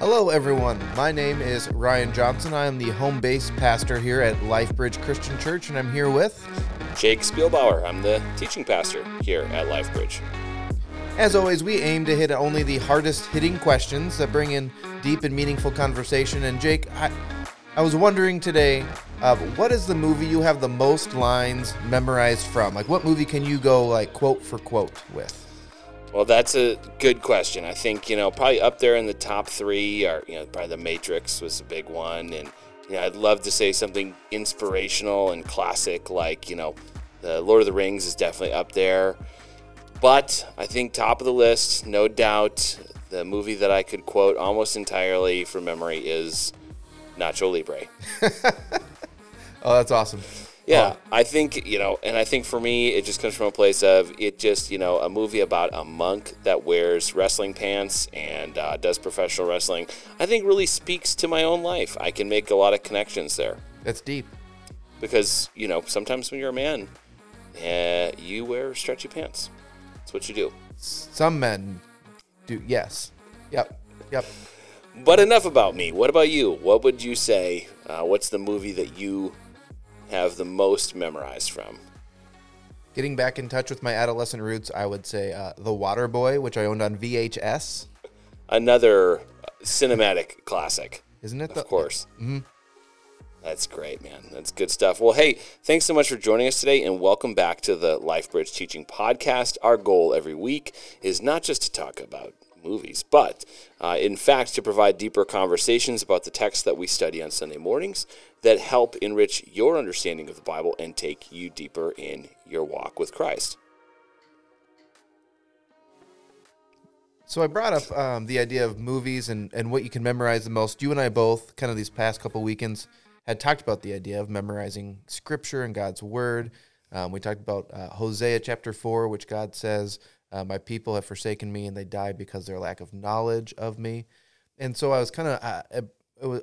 Hello, everyone. My name is Ryan Johnson. I am the home base pastor here at LifeBridge Christian Church, and I'm here with Jake Spielbauer. I'm the teaching pastor here at LifeBridge. As always, we aim to hit only the hardest hitting questions that bring in deep and meaningful conversation. And Jake, I, I was wondering today, uh, what is the movie you have the most lines memorized from? Like, what movie can you go like quote for quote with? Well, that's a good question. I think you know probably up there in the top three are you know probably The Matrix was a big one, and you know I'd love to say something inspirational and classic like you know the Lord of the Rings is definitely up there. But I think top of the list, no doubt, the movie that I could quote almost entirely from memory is Nacho Libre. oh, that's awesome. Yeah, I think, you know, and I think for me, it just comes from a place of it just, you know, a movie about a monk that wears wrestling pants and uh, does professional wrestling, I think really speaks to my own life. I can make a lot of connections there. That's deep. Because, you know, sometimes when you're a man, uh, you wear stretchy pants. That's what you do. Some men do, yes. Yep, yep. But enough about me. What about you? What would you say? Uh, what's the movie that you have the most memorized from? Getting back in touch with my adolescent roots, I would say uh, The Water Boy, which I owned on VHS. Another cinematic classic. Isn't it? Of the, course. Mm-hmm. That's great, man. That's good stuff. Well, hey, thanks so much for joining us today and welcome back to the LifeBridge Teaching Podcast. Our goal every week is not just to talk about movies, but uh, in fact, to provide deeper conversations about the text that we study on Sunday mornings that help enrich your understanding of the Bible and take you deeper in your walk with Christ. So I brought up um, the idea of movies and, and what you can memorize the most. You and I both, kind of these past couple weekends, had talked about the idea of memorizing Scripture and God's Word. Um, we talked about uh, Hosea chapter 4, which God says, uh, My people have forsaken me and they die because of their lack of knowledge of me. And so I was kind of, uh,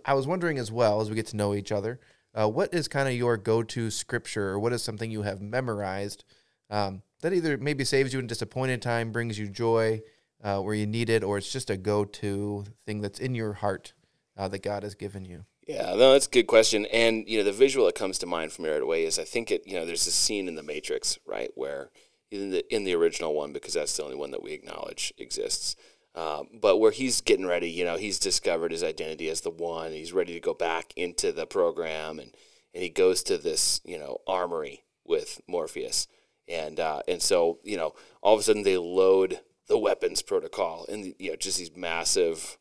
I was wondering as well as we get to know each other, uh, what is kind of your go to Scripture or what is something you have memorized um, that either maybe saves you in disappointed time, brings you joy uh, where you need it, or it's just a go to thing that's in your heart uh, that God has given you? Yeah, no, that's a good question. And you know, the visual that comes to mind from me right away is I think it. You know, there's a scene in The Matrix, right, where in the in the original one, because that's the only one that we acknowledge exists. Um, but where he's getting ready, you know, he's discovered his identity as the one. He's ready to go back into the program, and and he goes to this, you know, armory with Morpheus, and uh, and so you know, all of a sudden they load the weapons protocol, and you know, just these massive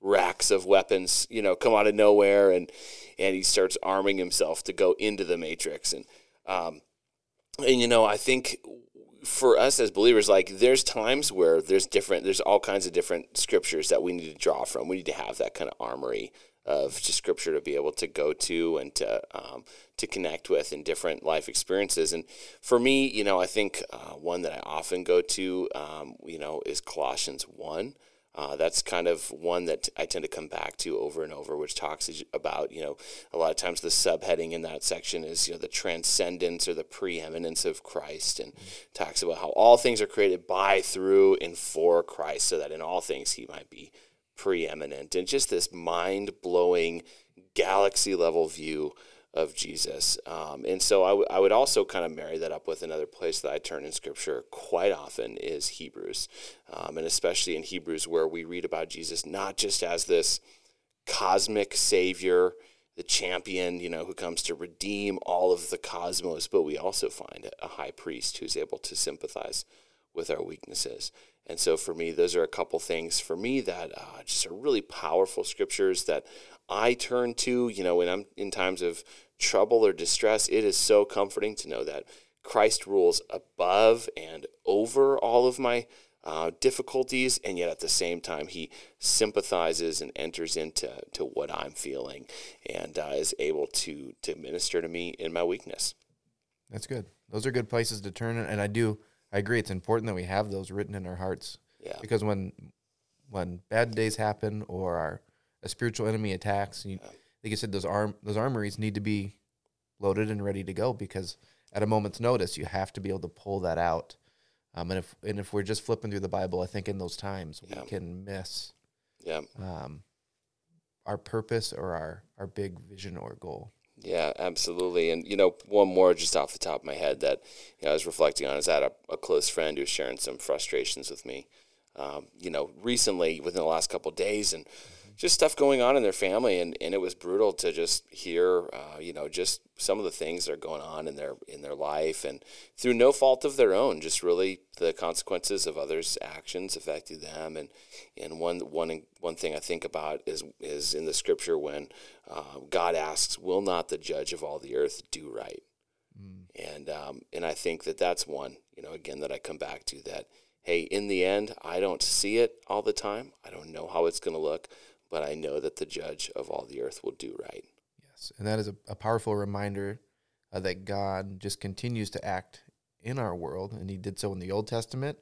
racks of weapons, you know, come out of nowhere, and and he starts arming himself to go into the matrix, and um, and you know, I think for us as believers, like there's times where there's different, there's all kinds of different scriptures that we need to draw from. We need to have that kind of armory of just scripture to be able to go to and to um, to connect with in different life experiences. And for me, you know, I think uh, one that I often go to, um, you know, is Colossians one. Uh, that's kind of one that I tend to come back to over and over, which talks about, you know, a lot of times the subheading in that section is, you know, the transcendence or the preeminence of Christ and talks about how all things are created by, through, and for Christ, so that in all things he might be preeminent. And just this mind blowing, galaxy level view of Jesus. Um, and so I, w- I would also kind of marry that up with another place that I turn in Scripture quite often is Hebrews. Um, and especially in Hebrews, where we read about Jesus not just as this cosmic Savior, the champion, you know, who comes to redeem all of the cosmos, but we also find a high priest who's able to sympathize with our weaknesses. And so for me, those are a couple things for me that uh, just are really powerful scriptures that I turn to, you know, when I'm in times of trouble or distress, it is so comforting to know that Christ rules above and over all of my uh, difficulties, and yet at the same time, he sympathizes and enters into to what I'm feeling and uh, is able to, to minister to me in my weakness. That's good. Those are good places to turn. And I do, I agree. It's important that we have those written in our hearts. Yeah. Because when, when bad days happen or our, a spiritual enemy attacks, you, like you said, those arm those armories need to be loaded and ready to go because at a moment's notice, you have to be able to pull that out. Um, and if and if we're just flipping through the Bible, I think in those times yeah. we can miss. Yeah. Um, our purpose or our our big vision or goal. Yeah, absolutely. And you know, one more just off the top of my head that you know, I was reflecting on is that a, a close friend who was sharing some frustrations with me. Um, you know, recently within the last couple days, and just stuff going on in their family, and, and it was brutal to just hear, uh, you know, just some of the things that are going on in their in their life, and through no fault of their own, just really the consequences of others' actions affecting them. And and one one one thing I think about is is in the scripture when uh, God asks, "Will not the Judge of all the earth do right?" Mm. And um, and I think that that's one, you know, again that I come back to that. Hey, in the end, I don't see it all the time. I don't know how it's going to look but I know that the judge of all the earth will do right. Yes, and that is a, a powerful reminder uh, that God just continues to act in our world, and He did so in the Old Testament,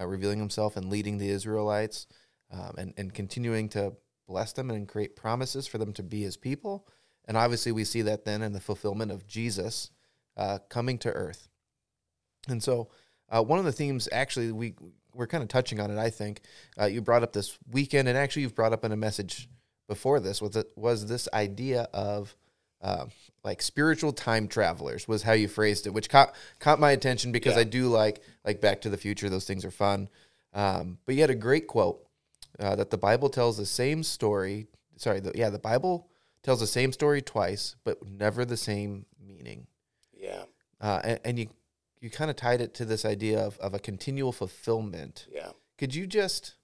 uh, revealing Himself and leading the Israelites, um, and and continuing to bless them and create promises for them to be His people. And obviously, we see that then in the fulfillment of Jesus uh, coming to earth. And so, uh, one of the themes, actually, we we're kind of touching on it. I think uh, you brought up this weekend, and actually you've brought up in a message before this was it was this idea of uh, like spiritual time travelers was how you phrased it, which caught caught my attention because yeah. I do like like Back to the Future. Those things are fun. Um, but you had a great quote uh, that the Bible tells the same story. Sorry, the, yeah, the Bible tells the same story twice, but never the same meaning. Yeah. Uh, and, and you you kind of tied it to this idea of, of a continual fulfillment. Yeah. Could you just,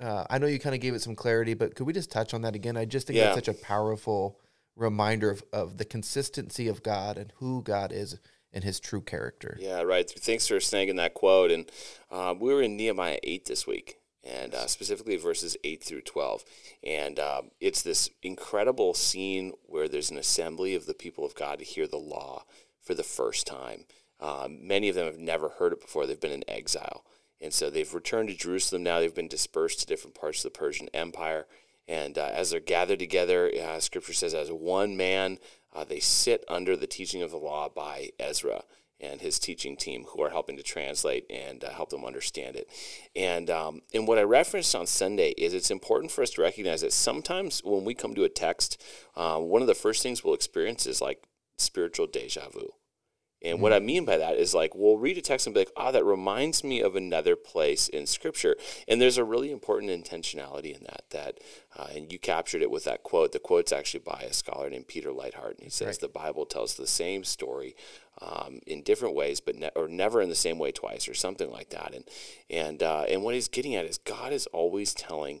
uh, I know you kind of gave it some clarity, but could we just touch on that again? I just think yeah. that's such a powerful reminder of, of the consistency of God and who God is and his true character. Yeah, right. Thanks for snagging that quote. And uh, we were in Nehemiah 8 this week and uh, specifically verses 8 through 12. And um, it's this incredible scene where there's an assembly of the people of God to hear the law for the first time. Um, many of them have never heard it before. They've been in exile. And so they've returned to Jerusalem now. They've been dispersed to different parts of the Persian Empire. And uh, as they're gathered together, uh, Scripture says, as one man, uh, they sit under the teaching of the law by Ezra and his teaching team who are helping to translate and uh, help them understand it. And, um, and what I referenced on Sunday is it's important for us to recognize that sometimes when we come to a text, uh, one of the first things we'll experience is like spiritual deja vu. And mm-hmm. what I mean by that is like we'll read a text and be like, oh, that reminds me of another place in Scripture. And there's a really important intentionality in that. That uh, and you captured it with that quote. The quote's actually by a scholar named Peter Leithart, and he says right. the Bible tells the same story um, in different ways, but ne- or never in the same way twice, or something like that. And and uh, and what he's getting at is God is always telling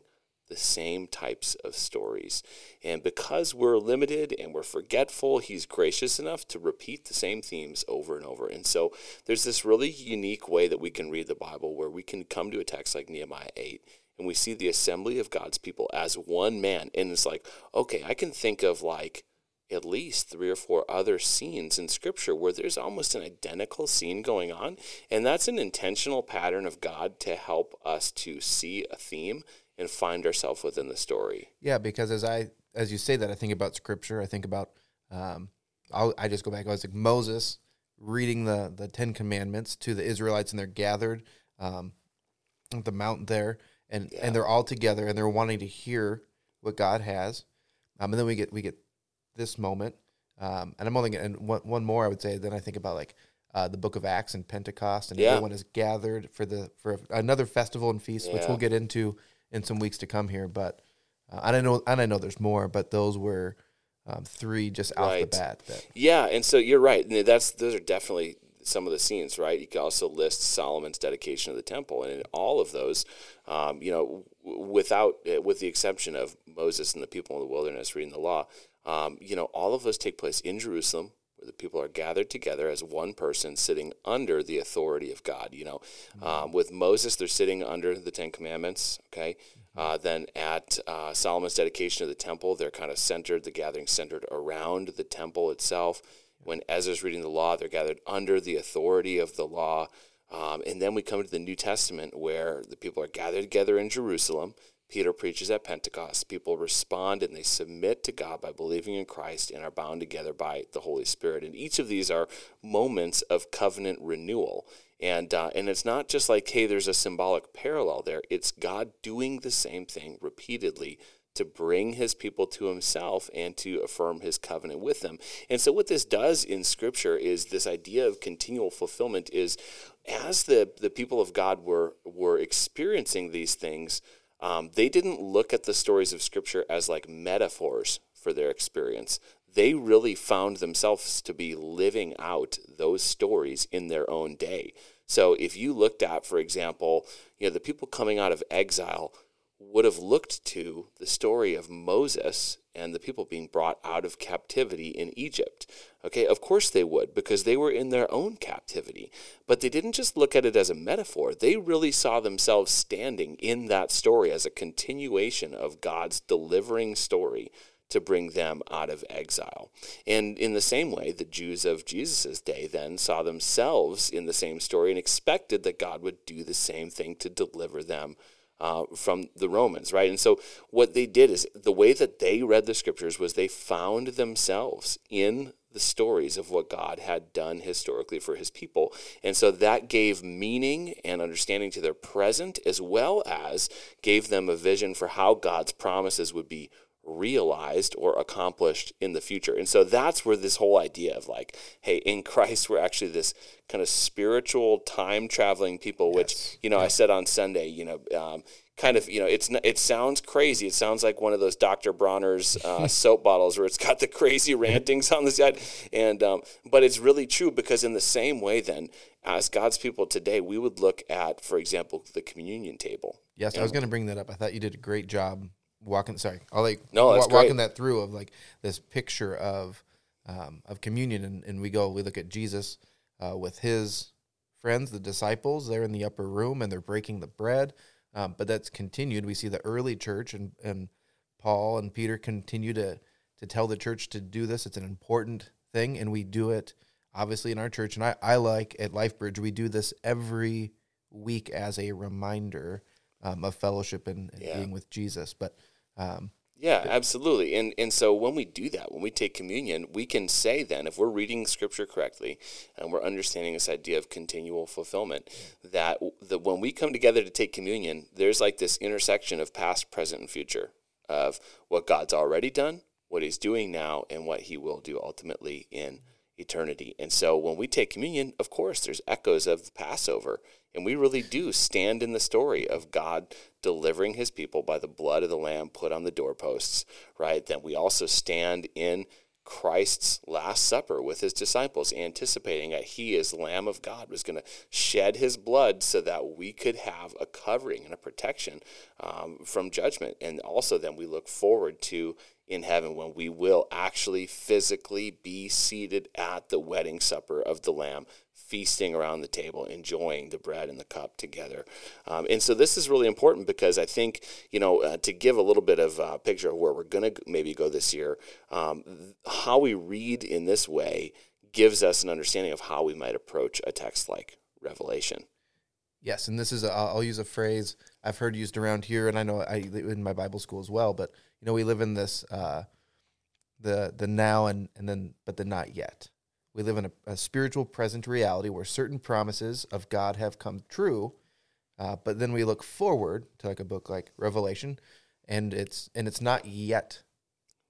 the same types of stories. And because we're limited and we're forgetful, he's gracious enough to repeat the same themes over and over. And so there's this really unique way that we can read the Bible where we can come to a text like Nehemiah 8 and we see the assembly of God's people as one man. And it's like, okay, I can think of like at least three or four other scenes in scripture where there's almost an identical scene going on and that's an intentional pattern of god to help us to see a theme and find ourselves within the story. Yeah, because as I as you say that, I think about scripture. I think about um, I'll, i just go back. I was like Moses reading the the Ten Commandments to the Israelites, and they're gathered um, at the mountain there, and yeah. and they're all together, and they're wanting to hear what God has. Um, and then we get we get this moment, um, and I'm only and one one more I would say. Then I think about like uh, the Book of Acts and Pentecost, and yeah. everyone is gathered for the for another festival and feast, yeah. which we'll get into in some weeks to come here. But uh, and I know and I know there's more, but those were um, three just right. off the bat. That, yeah, and so you're right. That's those are definitely some of the scenes, right? You can also list Solomon's dedication of the temple, and in all of those, um, you know, without uh, with the exception of Moses and the people in the wilderness reading the law, um, you know, all of those take place in Jerusalem where the people are gathered together as one person sitting under the authority of God. You know, mm-hmm. um, with Moses, they're sitting under the Ten Commandments. Okay, mm-hmm. uh, then at uh, Solomon's dedication of the temple, they're kind of centered. The gathering centered around the temple itself. When Ezra's reading the law, they're gathered under the authority of the law. Um, and then we come to the New Testament where the people are gathered together in Jerusalem. Peter preaches at Pentecost. People respond and they submit to God by believing in Christ and are bound together by the Holy Spirit. And each of these are moments of covenant renewal. And, uh, and it's not just like, hey, there's a symbolic parallel there. It's God doing the same thing repeatedly to bring his people to himself and to affirm his covenant with them. And so what this does in scripture is this idea of continual fulfillment is as the, the people of God were were experiencing these things, um, they didn't look at the stories of scripture as like metaphors for their experience. They really found themselves to be living out those stories in their own day. So if you looked at, for example, you know, the people coming out of exile would have looked to the story of Moses and the people being brought out of captivity in Egypt. Okay, of course they would, because they were in their own captivity. But they didn't just look at it as a metaphor, they really saw themselves standing in that story as a continuation of God's delivering story to bring them out of exile. And in the same way, the Jews of Jesus' day then saw themselves in the same story and expected that God would do the same thing to deliver them uh, from the Romans, right? And so what they did is the way that they read the scriptures was they found themselves in the stories of what God had done historically for his people. And so that gave meaning and understanding to their present as well as gave them a vision for how God's promises would be realized or accomplished in the future. And so that's where this whole idea of like, hey, in Christ, we're actually this kind of spiritual time traveling people, yes. which, you know, yeah. I said on Sunday, you know, um, kind of, you know, it's it sounds crazy. It sounds like one of those Dr. Bronner's uh, soap bottles where it's got the crazy rantings on the side. And, um, but it's really true because in the same way, then, as God's people today, we would look at, for example, the communion table. Yes, and I was going to bring that up. I thought you did a great job walking. Sorry, I'll like no, wa- walking that through of like this picture of um, of communion, and, and we go we look at Jesus uh, with his friends, the disciples. They're in the upper room and they're breaking the bread. Um, but that's continued. We see the early church and and Paul and Peter continue to to tell the church to do this. It's an important thing, and we do it obviously in our church. And I, I like at LifeBridge, we do this every week as a reminder um, of fellowship and, and yeah. being with Jesus. But um, yeah, absolutely. And and so when we do that, when we take communion, we can say then, if we're reading Scripture correctly and we're understanding this idea of continual fulfillment, that that when we come together to take communion, there's like this intersection of past, present, and future of what God's already done, what He's doing now, and what He will do ultimately in eternity. And so when we take communion, of course, there's echoes of the Passover and we really do stand in the story of God delivering his people by the blood of the Lamb put on the doorposts, right? Then we also stand in Christ's Last Supper with his disciples, anticipating that he, as Lamb of God, was going to shed his blood so that we could have a covering and a protection um, from judgment. And also, then we look forward to in heaven when we will actually physically be seated at the wedding supper of the Lamb, feasting around the table, enjoying the bread and the cup together. Um, and so this is really important because I think, you know, uh, to give a little bit of a picture of where we're going to maybe go this year, um, how we read in this way gives us an understanding of how we might approach a text like Revelation. Yes, and this is I'll use a phrase I've heard used around here, and I know I in my Bible school as well. But you know, we live in this uh, the the now and and then but the not yet. We live in a, a, spiritual present reality where certain promises of God have come true, uh, but then we look forward to like a book like Revelation, and it's and it's not yet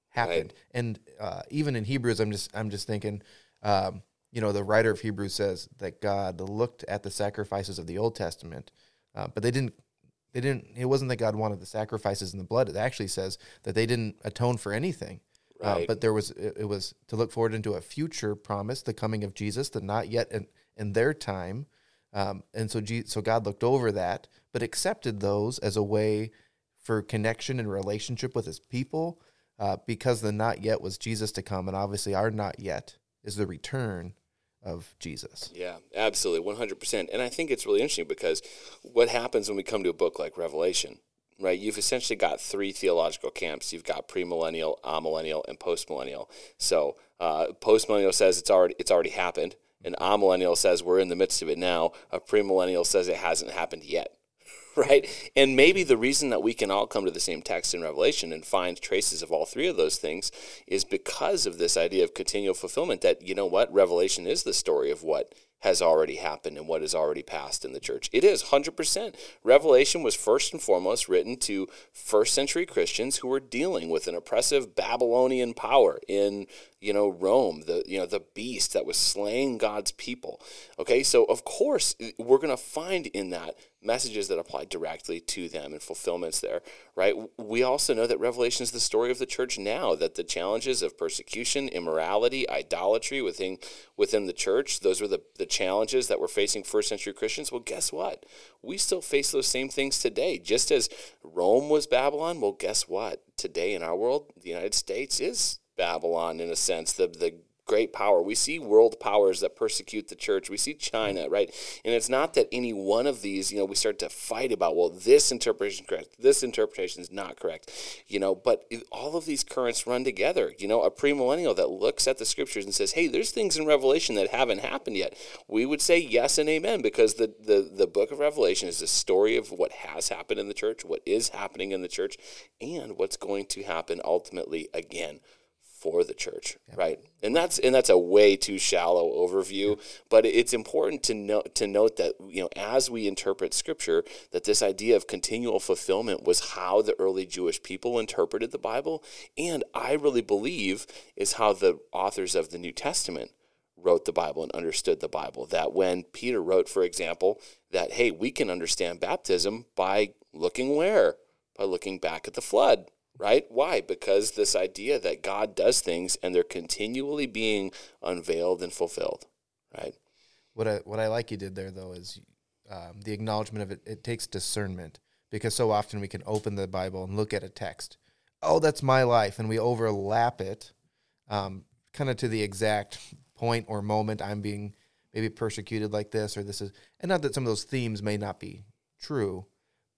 happened. Right. And uh, even in Hebrews, I'm just I'm just thinking, um, you know, the writer of Hebrews says that God looked at the sacrifices of the Old Testament, uh, but they didn't. They didn't. It wasn't that God wanted the sacrifices and the blood. It actually says that they didn't atone for anything. Uh, right. Uh, but there was it, it, was to look forward into a future promise, the coming of Jesus, the not yet in, in their time. Um, and so, G, so God looked over that, but accepted those as a way for connection and relationship with His people, uh, because the not yet was Jesus to come, and obviously our not yet is the return of Jesus. Yeah, absolutely, 100%. And I think it's really interesting because what happens when we come to a book like Revelation? Right? You've essentially got three theological camps. You've got premillennial, amillennial, and postmillennial. So uh, postmillennial says it's already it's already happened. An amillennial says we're in the midst of it now. A premillennial says it hasn't happened yet. Right? And maybe the reason that we can all come to the same text in Revelation and find traces of all three of those things is because of this idea of continual fulfillment that, you know what, Revelation is the story of what has already happened and what has already passed in the church. It is 100%. Revelation was first and foremost written to first century Christians who were dealing with an oppressive Babylonian power in you know Rome, the you know the beast that was slaying God's people. Okay, so of course we're going to find in that messages that apply directly to them and fulfillments there, right? We also know that Revelation is the story of the church now, that the challenges of persecution, immorality, idolatry within within the church, those were the, the challenges that were facing first century Christians. Well, guess what? We still face those same things today. Just as Rome was Babylon, well, guess what? Today in our world, the United States is Babylon in a sense, the the great power. We see world powers that persecute the church. We see China, right? And it's not that any one of these, you know, we start to fight about, well, this interpretation is correct, this interpretation is not correct, you know, but all of these currents run together. You know, a premillennial that looks at the scriptures and says, hey, there's things in Revelation that haven't happened yet. We would say yes and amen because the, the, the book of Revelation is the story of what has happened in the church, what is happening in the church, and what's going to happen ultimately again for the church, right? And that's and that's a way too shallow overview, but it's important to note to note that you know as we interpret scripture that this idea of continual fulfillment was how the early Jewish people interpreted the Bible and I really believe is how the authors of the New Testament wrote the Bible and understood the Bible. That when Peter wrote for example that hey, we can understand baptism by looking where? By looking back at the flood right? Why? Because this idea that God does things and they're continually being unveiled and fulfilled, right? What I what I like you did there though is um, the acknowledgement of it. It takes discernment because so often we can open the Bible and look at a text. Oh, that's my life, and we overlap it, um, kind of to the exact point or moment I'm being maybe persecuted like this or this is, and not that some of those themes may not be true,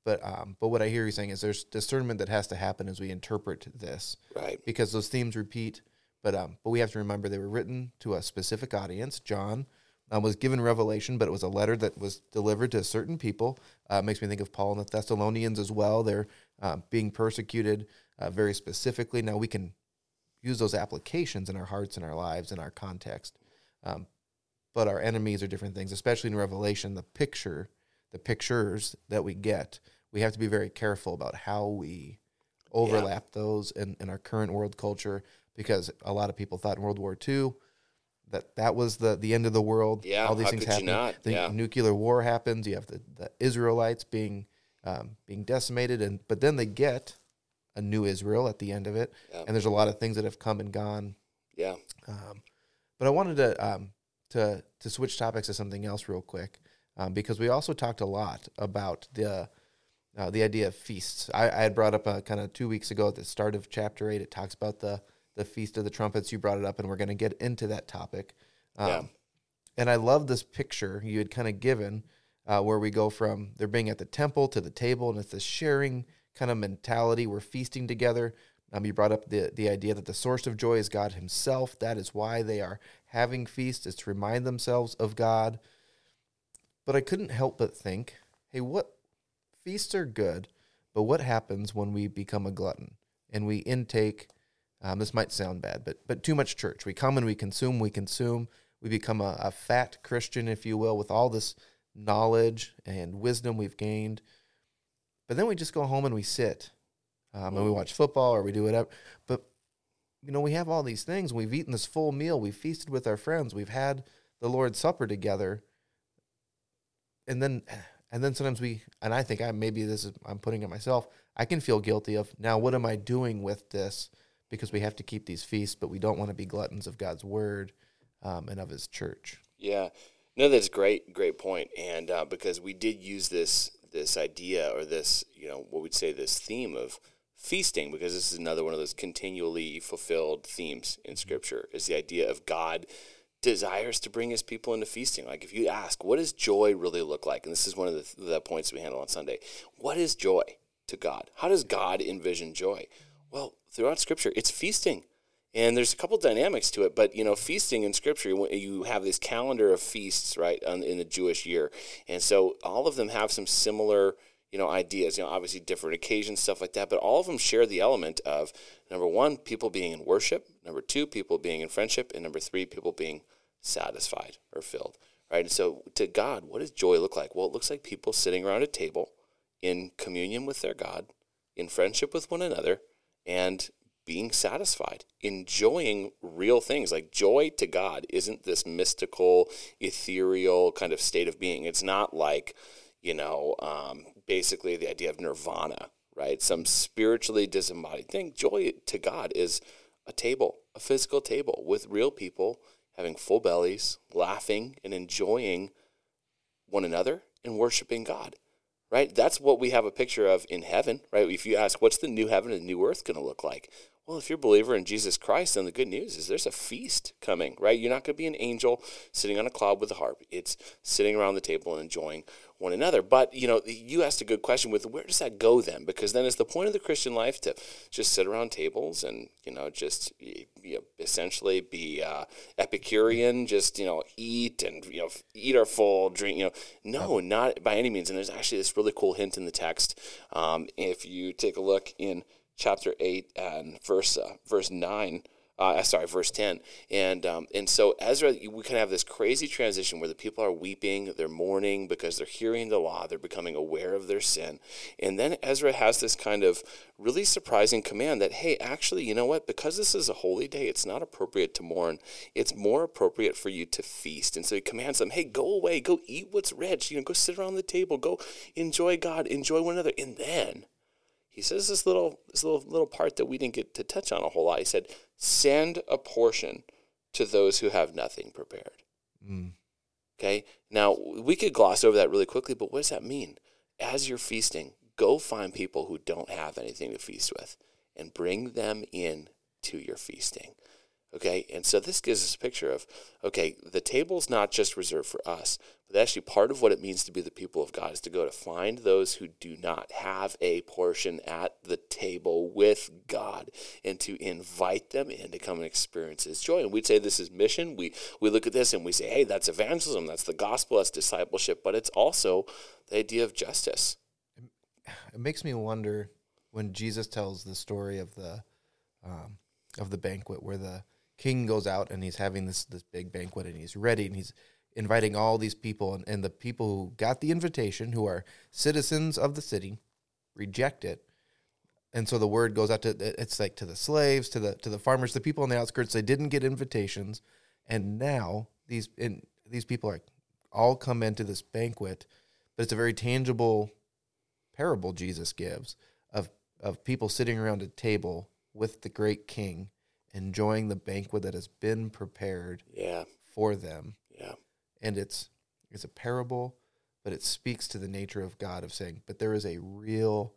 but um, but what I hear you saying is there's discernment that has to happen as we interpret this, right? Because those themes repeat. But um, but we have to remember they were written to a specific audience. John um, was given revelation, but it was a letter that was delivered to certain people. Uh, makes me think of Paul and the Thessalonians as well. They're uh, being persecuted uh, very specifically. Now we can use those applications in our hearts and our lives in our context, um, but our enemies are different things. Especially in Revelation, the picture, the pictures that we get we have to be very careful about how we overlap yeah. those in, in our current world culture because a lot of people thought in World War II that that was the, the end of the world. Yeah, all these things happen. The yeah. nuclear war happens. You have the, the Israelites being um, being decimated, and but then they get a new Israel at the end of it, yeah. and there's a lot of things that have come and gone. Yeah. Um, but I wanted to um, to to switch topics to something else real quick um, because we also talked a lot about the uh, the idea of feasts. I, I had brought up uh, kind of two weeks ago at the start of chapter eight. It talks about the the feast of the trumpets. You brought it up, and we're going to get into that topic. Um, yeah. And I love this picture you had kind of given, uh, where we go from they're being at the temple to the table, and it's this sharing kind of mentality. We're feasting together. Um, you brought up the the idea that the source of joy is God Himself. That is why they are having feasts, is to remind themselves of God. But I couldn't help but think, hey, what feasts are good, but what happens when we become a glutton and we intake? Um, this might sound bad, but but too much church. We come and we consume, we consume. We become a, a fat Christian, if you will, with all this knowledge and wisdom we've gained. But then we just go home and we sit, um, and we watch football or we do whatever. But you know, we have all these things. We've eaten this full meal. We've feasted with our friends. We've had the Lord's Supper together. And then and then sometimes we and i think i maybe this is i'm putting it myself i can feel guilty of now what am i doing with this? Because we have to keep these feasts but we don't want to be gluttons of god's word um, and of his church. Yeah. No that's great great point and uh, because we did use this this idea or this you know what we'd say this theme of feasting because this is another one of those continually fulfilled themes in scripture is the idea of god desires to bring his people into feasting. Like if you ask, what does joy really look like? And this is one of the, the points we handle on Sunday. What is joy to God? How does God envision joy? Well, throughout Scripture, it's feasting. And there's a couple dynamics to it, but you know, feasting in Scripture, you have this calendar of feasts, right, in the Jewish year, and so all of them have some similar, you know, ideas. You know, obviously different occasions, stuff like that, but all of them share the element of number one, people being in worship, number two, people being in friendship, and number three, people being satisfied or filled. right? And so to God, what does joy look like? Well, it looks like people sitting around a table in communion with their God, in friendship with one another, and being satisfied, enjoying real things. Like joy to God isn't this mystical, ethereal kind of state of being. It's not like, you know, um, basically the idea of nirvana, right? Some spiritually disembodied thing. Joy to God is a table, a physical table with real people having full bellies, laughing and enjoying one another and worshiping God right? That's what we have a picture of in heaven, right? If you ask, what's the new heaven and new earth going to look like? Well, if you're a believer in Jesus Christ, then the good news is there's a feast coming, right? You're not going to be an angel sitting on a cloud with a harp. It's sitting around the table and enjoying one another. But, you know, you asked a good question with where does that go then? Because then it's the point of the Christian life to just sit around tables and, you know, just you know, essentially be uh, Epicurean, just, you know, eat and, you know, eat our full, drink, you know. No, not by any means. And there's actually this really cool hint in the text. Um, if you take a look in chapter 8 and verse uh, verse 9 uh, sorry, verse 10. And um, and so Ezra, we kind of have this crazy transition where the people are weeping, they're mourning because they're hearing the law, they're becoming aware of their sin. And then Ezra has this kind of really surprising command that, hey, actually, you know what? Because this is a holy day, it's not appropriate to mourn. It's more appropriate for you to feast. And so he commands them, hey, go away, go eat what's rich, you know, go sit around the table, go enjoy God, enjoy one another. And then he says this little this little little part that we didn't get to touch on a whole lot. He said, "Send a portion to those who have nothing prepared." Mm. Okay. Now we could gloss over that really quickly, but what does that mean? As you're feasting, go find people who don't have anything to feast with, and bring them in to your feasting. Okay, and so this gives us a picture of okay, the table's not just reserved for us, but actually part of what it means to be the people of God is to go to find those who do not have a portion at the table with God and to invite them in to come and experience His joy. And we'd say this is mission. We we look at this and we say, hey, that's evangelism, that's the gospel, that's discipleship, but it's also the idea of justice. It makes me wonder when Jesus tells the story of the um, of the banquet where the king goes out and he's having this this big banquet and he's ready and he's inviting all these people and, and the people who got the invitation who are citizens of the city reject it and so the word goes out to it's like to the slaves to the to the farmers the people on the outskirts they didn't get invitations and now these and these people are all come into this banquet but it's a very tangible parable jesus gives of of people sitting around a table with the great king enjoying the banquet that has been prepared yeah. for them. Yeah. And it's it's a parable, but it speaks to the nature of God of saying, but there is a real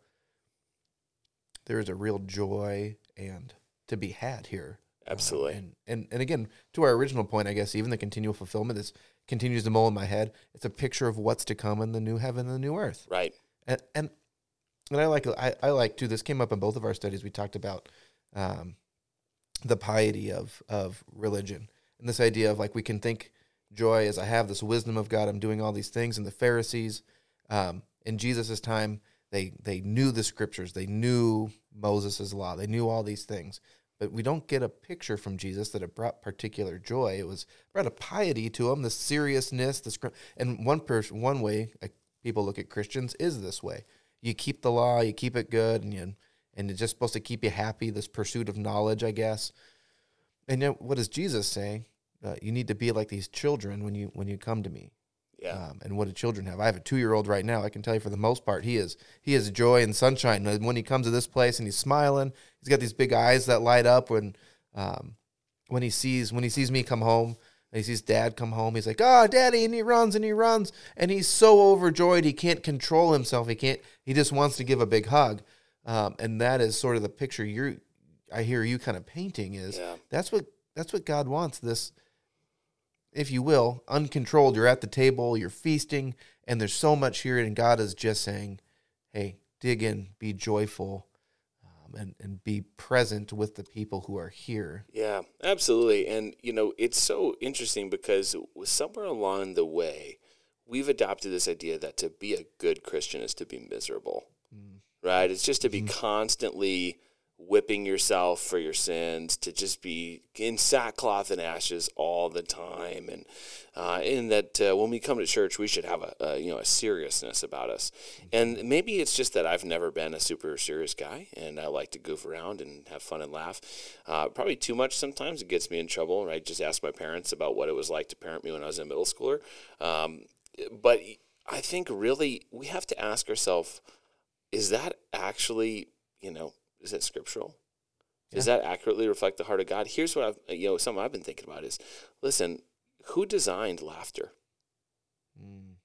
there is a real joy and to be had here. Absolutely. and, and and again, to our original point, I guess even the continual fulfillment is continues to mull in my head. It's a picture of what's to come in the new heaven and the new earth. Right. And and and I like I, I like too. This came up in both of our studies. We talked about um, the piety of of religion and this idea of like we can think joy as I have this wisdom of God. I'm doing all these things. And the Pharisees um, in Jesus' time, they they knew the scriptures. They knew Moses' law. They knew all these things. But we don't get a picture from Jesus that it brought particular joy. It was brought a piety to them, the seriousness, the. And one person, one way people look at Christians is this way: you keep the law, you keep it good, and you and it's just supposed to keep you happy. This pursuit of knowledge, I guess. And yet, what does Jesus say? Uh, you need to be like these children when you when you come to me. Yeah. Um, and what do children have? I have a two year old right now. I can tell you for the most part, he is he is joy and sunshine. And when he comes to this place and he's smiling, he's got these big eyes that light up when um, when he sees when he sees me come home. And he sees dad come home. He's like, "Oh, daddy!" And he runs and he runs, and he's so overjoyed he can't control himself. He can't. He just wants to give a big hug. Um, and that is sort of the picture you're I hear you kind of painting is yeah. that's what that's what God wants this if you will uncontrolled you're at the table you're feasting and there's so much here and God is just saying hey dig in be joyful um, and and be present with the people who are here yeah absolutely and you know it's so interesting because somewhere along the way we've adopted this idea that to be a good Christian is to be miserable right? It's just to be mm-hmm. constantly whipping yourself for your sins, to just be in sackcloth and ashes all the time, and uh, in that uh, when we come to church, we should have a, a, you know a seriousness about us. And maybe it's just that I've never been a super serious guy, and I like to goof around and have fun and laugh. Uh, probably too much sometimes it gets me in trouble. Right? Just ask my parents about what it was like to parent me when I was a middle schooler. Um, but I think really we have to ask ourselves: Is that actually you know is that scriptural? Does that accurately reflect the heart of God? Here's what I've, you know, something I've been thinking about is, listen, who designed laughter? Mm.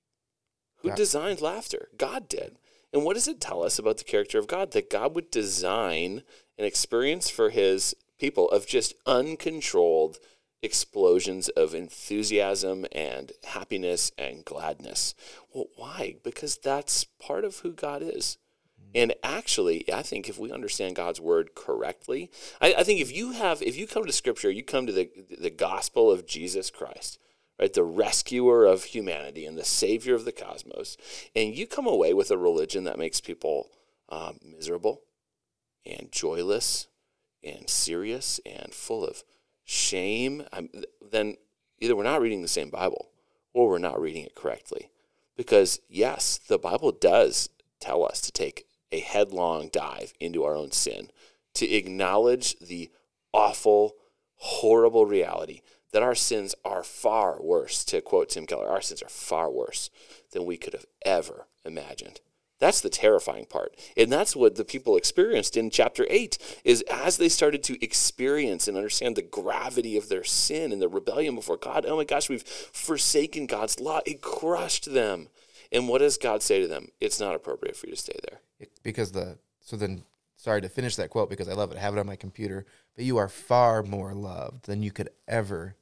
Who God. designed laughter? God did. And what does it tell us about the character of God? That God would design an experience for his people of just uncontrolled explosions of enthusiasm and happiness and gladness. Well, why? Because that's part of who God is. And actually, I think if we understand God's word correctly, I, I, think if you have, if you come to Scripture, you come to the the gospel of Jesus Christ, right, the rescuer of humanity and the savior of the cosmos, and you come away with a religion that makes people um, miserable and joyless and serious and full of shame, I'm, then either we're not reading the same Bible or we're not reading it correctly. Because yes, the Bible does tell us to take a headlong dive into our own sin, to acknowledge the awful, horrible reality that our sins are far worse. To quote Tim Keller, our sins are far worse than we could have ever imagined. That's the terrifying part. And that's what the people experienced in chapter 8 is as they started to experience and understand the gravity of their sin and their rebellion before God, oh my gosh, we've forsaken God's law. It crushed them. And what does God say to them? It's not appropriate for you to stay there because the so then sorry to finish that quote because I love it. I have it on my computer. But you are far more loved than you could ever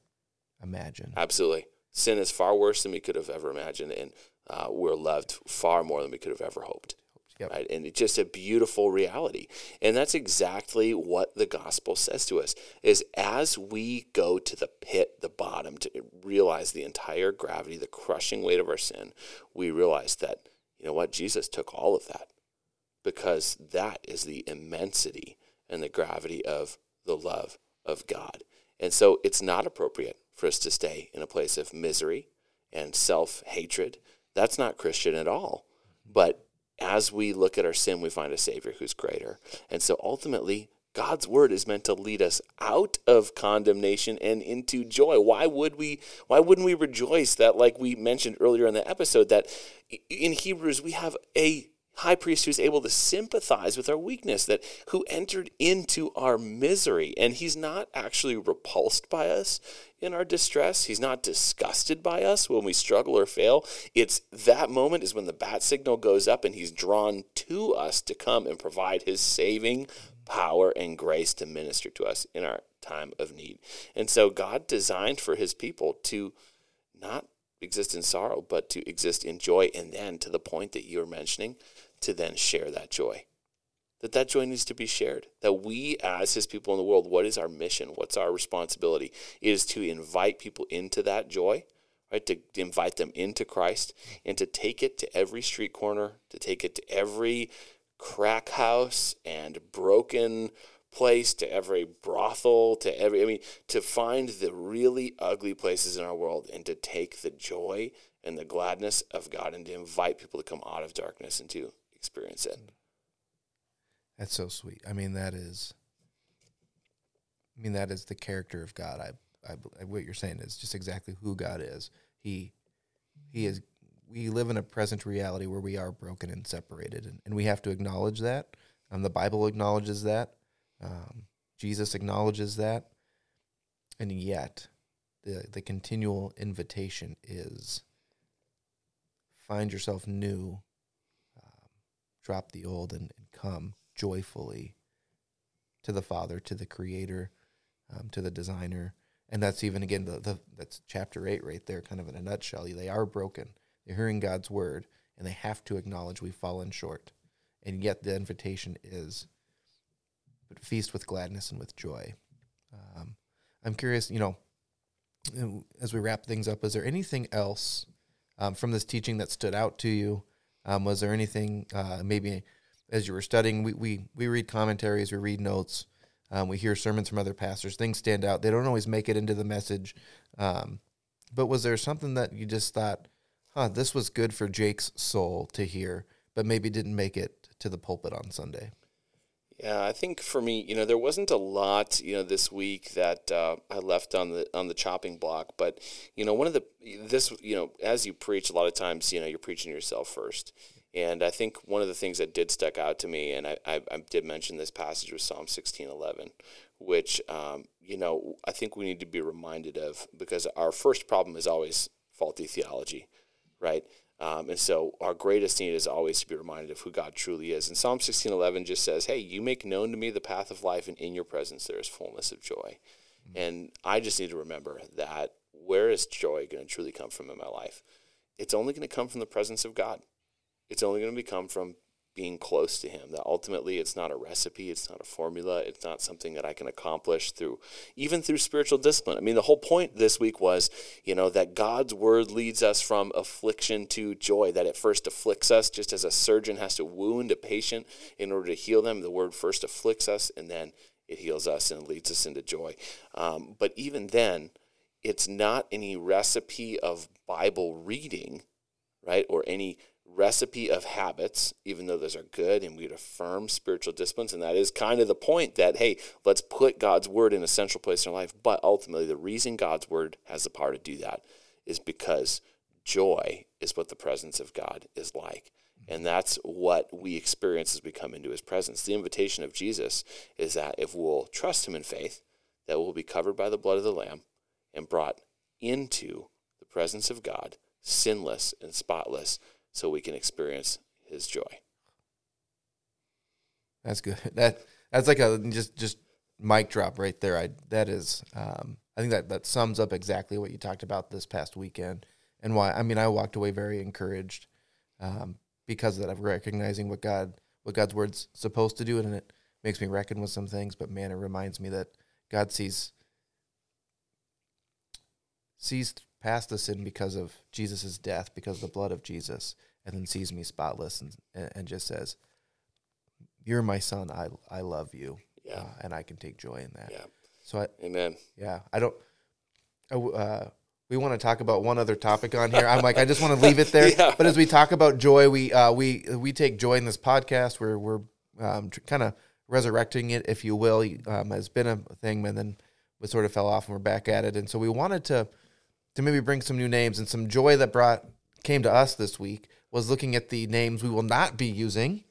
imagine. Absolutely, sin is far worse than we could have ever imagined, and uh, we're loved far more than we could have ever hoped. Yep. Right? And it's just a beautiful reality. And that's exactly what the gospel says to us is as we go to the pit, the bottom, to realize the entire gravity, the crushing weight of our sin, we realize that, you know what, Jesus took all of that because that is the immensity and the gravity of the love of God. And so it's not appropriate for us to stay in a place of misery and self hatred. That's not Christian at all. But as we look at our sin, we find a Savior who's greater. And so ultimately, God's word is meant to lead us out of condemnation and into joy. Why would we why wouldn't we rejoice that like we mentioned earlier in the episode that in Hebrews we have a high priest who's able to sympathize with our weakness, that who entered into our misery. And he's not actually repulsed by us in our distress. He's not disgusted by us when we struggle or fail. It's that moment is when the bat signal goes up and he's drawn to us to come and provide his saving power and grace to minister to us in our time of need. And so God designed for his people to not exist in sorrow, but to exist in joy. And then to the point that you're mentioning, to then share that joy. That that joy needs to be shared. That we, as His people in the world, what is our mission? What's our responsibility? It is to invite people into that joy, right? To invite them into Christ and to take it to every street corner, to take it to every crack house and broken place, to every brothel, to every, I mean, to find the really ugly places in our world and to take the joy and the gladness of God and to invite people to come out of darkness into experience it. That's so sweet. I mean, that is. I mean, that is the character of God. I, I, what you're saying is just exactly who God is. He, he is. We live in a present reality where we are broken and separated, and, and we have to acknowledge that. Um, the Bible acknowledges that. Um, Jesus acknowledges that, and yet, the the continual invitation is find yourself new drop the old and, and come joyfully to the Father, to the Creator, um, to the Designer. And that's even again the, the that's chapter eight right there, kind of in a nutshell. They are broken. They're hearing God's word, and they have to acknowledge we've fallen short. And yet the invitation is, but feast with gladness and with joy. Um, I'm curious, you know, as we wrap things up, is there anything else um, from this teaching that stood out to you um, was there anything, uh, maybe as you were studying, we we, we read commentaries, we read notes, um, we hear sermons from other pastors. Things stand out. They don't always make it into the message. Um, but was there something that you just thought, huh, this was good for Jake's soul to hear, but maybe didn't make it to the pulpit on Sunday? Yeah, I think for me, you know, there wasn't a lot, you know, this week that uh, I left on the on the chopping block. But you know, one of the this, you know, as you preach, a lot of times, you know, you're preaching yourself first. And I think one of the things that did stick out to me, and I, I, I did mention this passage was Psalm sixteen eleven, which um, you know I think we need to be reminded of because our first problem is always faulty theology, right? Um, and so our greatest need is always to be reminded of who God truly is. And Psalm 16:11 just says, "Hey, you make known to me the path of life, and in your presence there is fullness of joy." Mm-hmm. And I just need to remember that where is joy going to truly come from in my life? It's only going to come from the presence of God. It's only going to come from being close to him that ultimately it's not a recipe it's not a formula it's not something that i can accomplish through even through spiritual discipline. I mean the whole point this week was you know that god's word leads us from affliction to joy that it first afflicts us just as a surgeon has to wound a patient in order to heal them the word first afflicts us and then it heals us and leads us into joy. Um, but even then it's not any recipe of bible reading right or any recipe of habits, even though those are good and we'd affirm spiritual disciplines. And that is kind of the point that, hey, let's put God's word in a central place in our life. But ultimately, the reason God's word has the power to do that is because joy is what the presence of God is like. And that's what we experience as we come into his presence. The invitation of Jesus is that if we'll trust him in faith, that we'll be covered by the blood of the Lamb and brought into the presence of God, sinless and spotless so we can experience his joy. That's good. That that's like a just just mic drop right there. I that is um, I think that that sums up exactly what you talked about this past weekend and why I mean I walked away very encouraged um, because of that of recognizing what God what God's word's supposed to do and it makes me reckon with some things but man it reminds me that God sees sees past the sin because of Jesus' death, because of the blood of Jesus, and then sees me spotless and, and just says, You're my son. I, I love you. Yeah. Uh, and I can take joy in that. Yeah. So I, Amen. Yeah. I don't, uh, we want to talk about one other topic on here. I'm like, I just want to leave it there. yeah. But as we talk about joy, we, uh, we, we take joy in this podcast. We're, we're, um, kind of resurrecting it, if you will, um, has been a thing, and then we sort of fell off and we're back at it. And so we wanted to, to maybe bring some new names and some joy that brought came to us this week was looking at the names we will not be using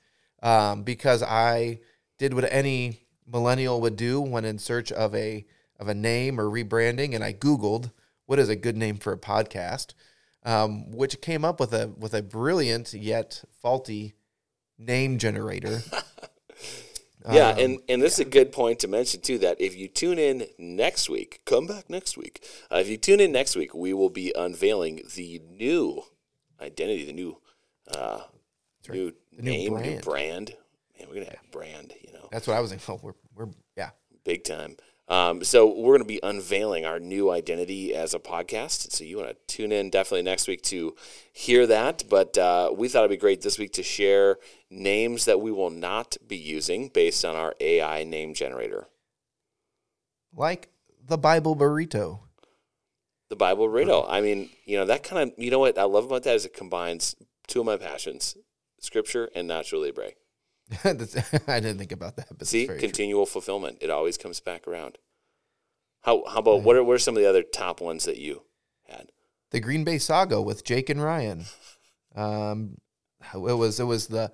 um, because I did what any millennial would do when in search of a of a name or rebranding, and I Googled what is a good name for a podcast, um, which came up with a with a brilliant yet faulty name generator. Yeah, um, and, and this yeah. is a good point to mention too that if you tune in next week, come back next week. Uh, if you tune in next week, we will be unveiling the new identity, the new uh, right. new the name, new brand. new brand. Man, we're gonna have brand. You know, that's what I was thinking. Oh, we're we're yeah, big time. Um, so we're going to be unveiling our new identity as a podcast. So you want to tune in definitely next week to hear that. But uh, we thought it'd be great this week to share names that we will not be using based on our AI name generator. Like the Bible burrito. The Bible burrito. I mean, you know, that kind of, you know what I love about that is it combines two of my passions, scripture and Nacho Libre. I didn't think about that. But See, continual true. fulfillment. It always comes back around. How how about what are what are some of the other top ones that you had? The Green Bay Saga with Jake and Ryan. Um, it was it was the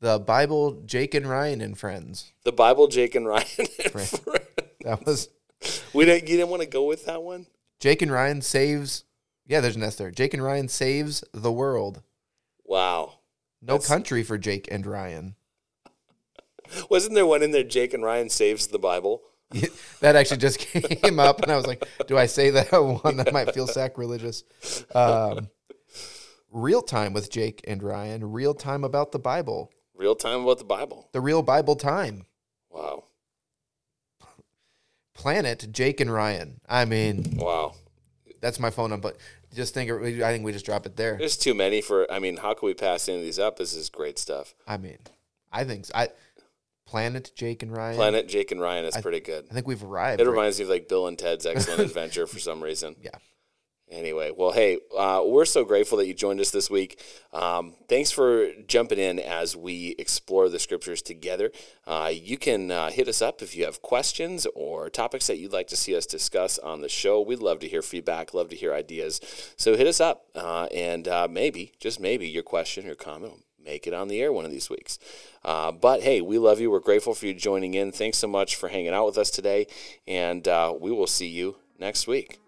the Bible Jake and Ryan and friends. The Bible Jake and Ryan and friends. That was. We didn't. You didn't want to go with that one. Jake and Ryan saves. Yeah, there's an S there. Jake and Ryan saves the world. Wow. No That's... country for Jake and Ryan. Wasn't there one in there? Jake and Ryan saves the Bible. That actually just came up, and I was like, "Do I say that one? That might feel sacrilegious." Um, real time with Jake and Ryan. Real time about the Bible. Real time about the Bible. The real Bible time. Wow. Planet Jake and Ryan. I mean, wow. That's my phone number. Just think, I think we just drop it there. There's too many for. I mean, how can we pass any of these up? This is great stuff. I mean, I think so. I Planet Jake and Ryan. Planet Jake and Ryan is pretty good. I think we've arrived. It right? reminds me of like Bill and Ted's Excellent Adventure for some reason. Yeah. Anyway, well, hey, uh, we're so grateful that you joined us this week. Um, thanks for jumping in as we explore the scriptures together. Uh, you can uh, hit us up if you have questions or topics that you'd like to see us discuss on the show. We'd love to hear feedback, love to hear ideas. So hit us up, uh, and uh, maybe, just maybe, your question or comment make it on the air one of these weeks. Uh, but hey, we love you. We're grateful for you joining in. Thanks so much for hanging out with us today, and uh, we will see you next week.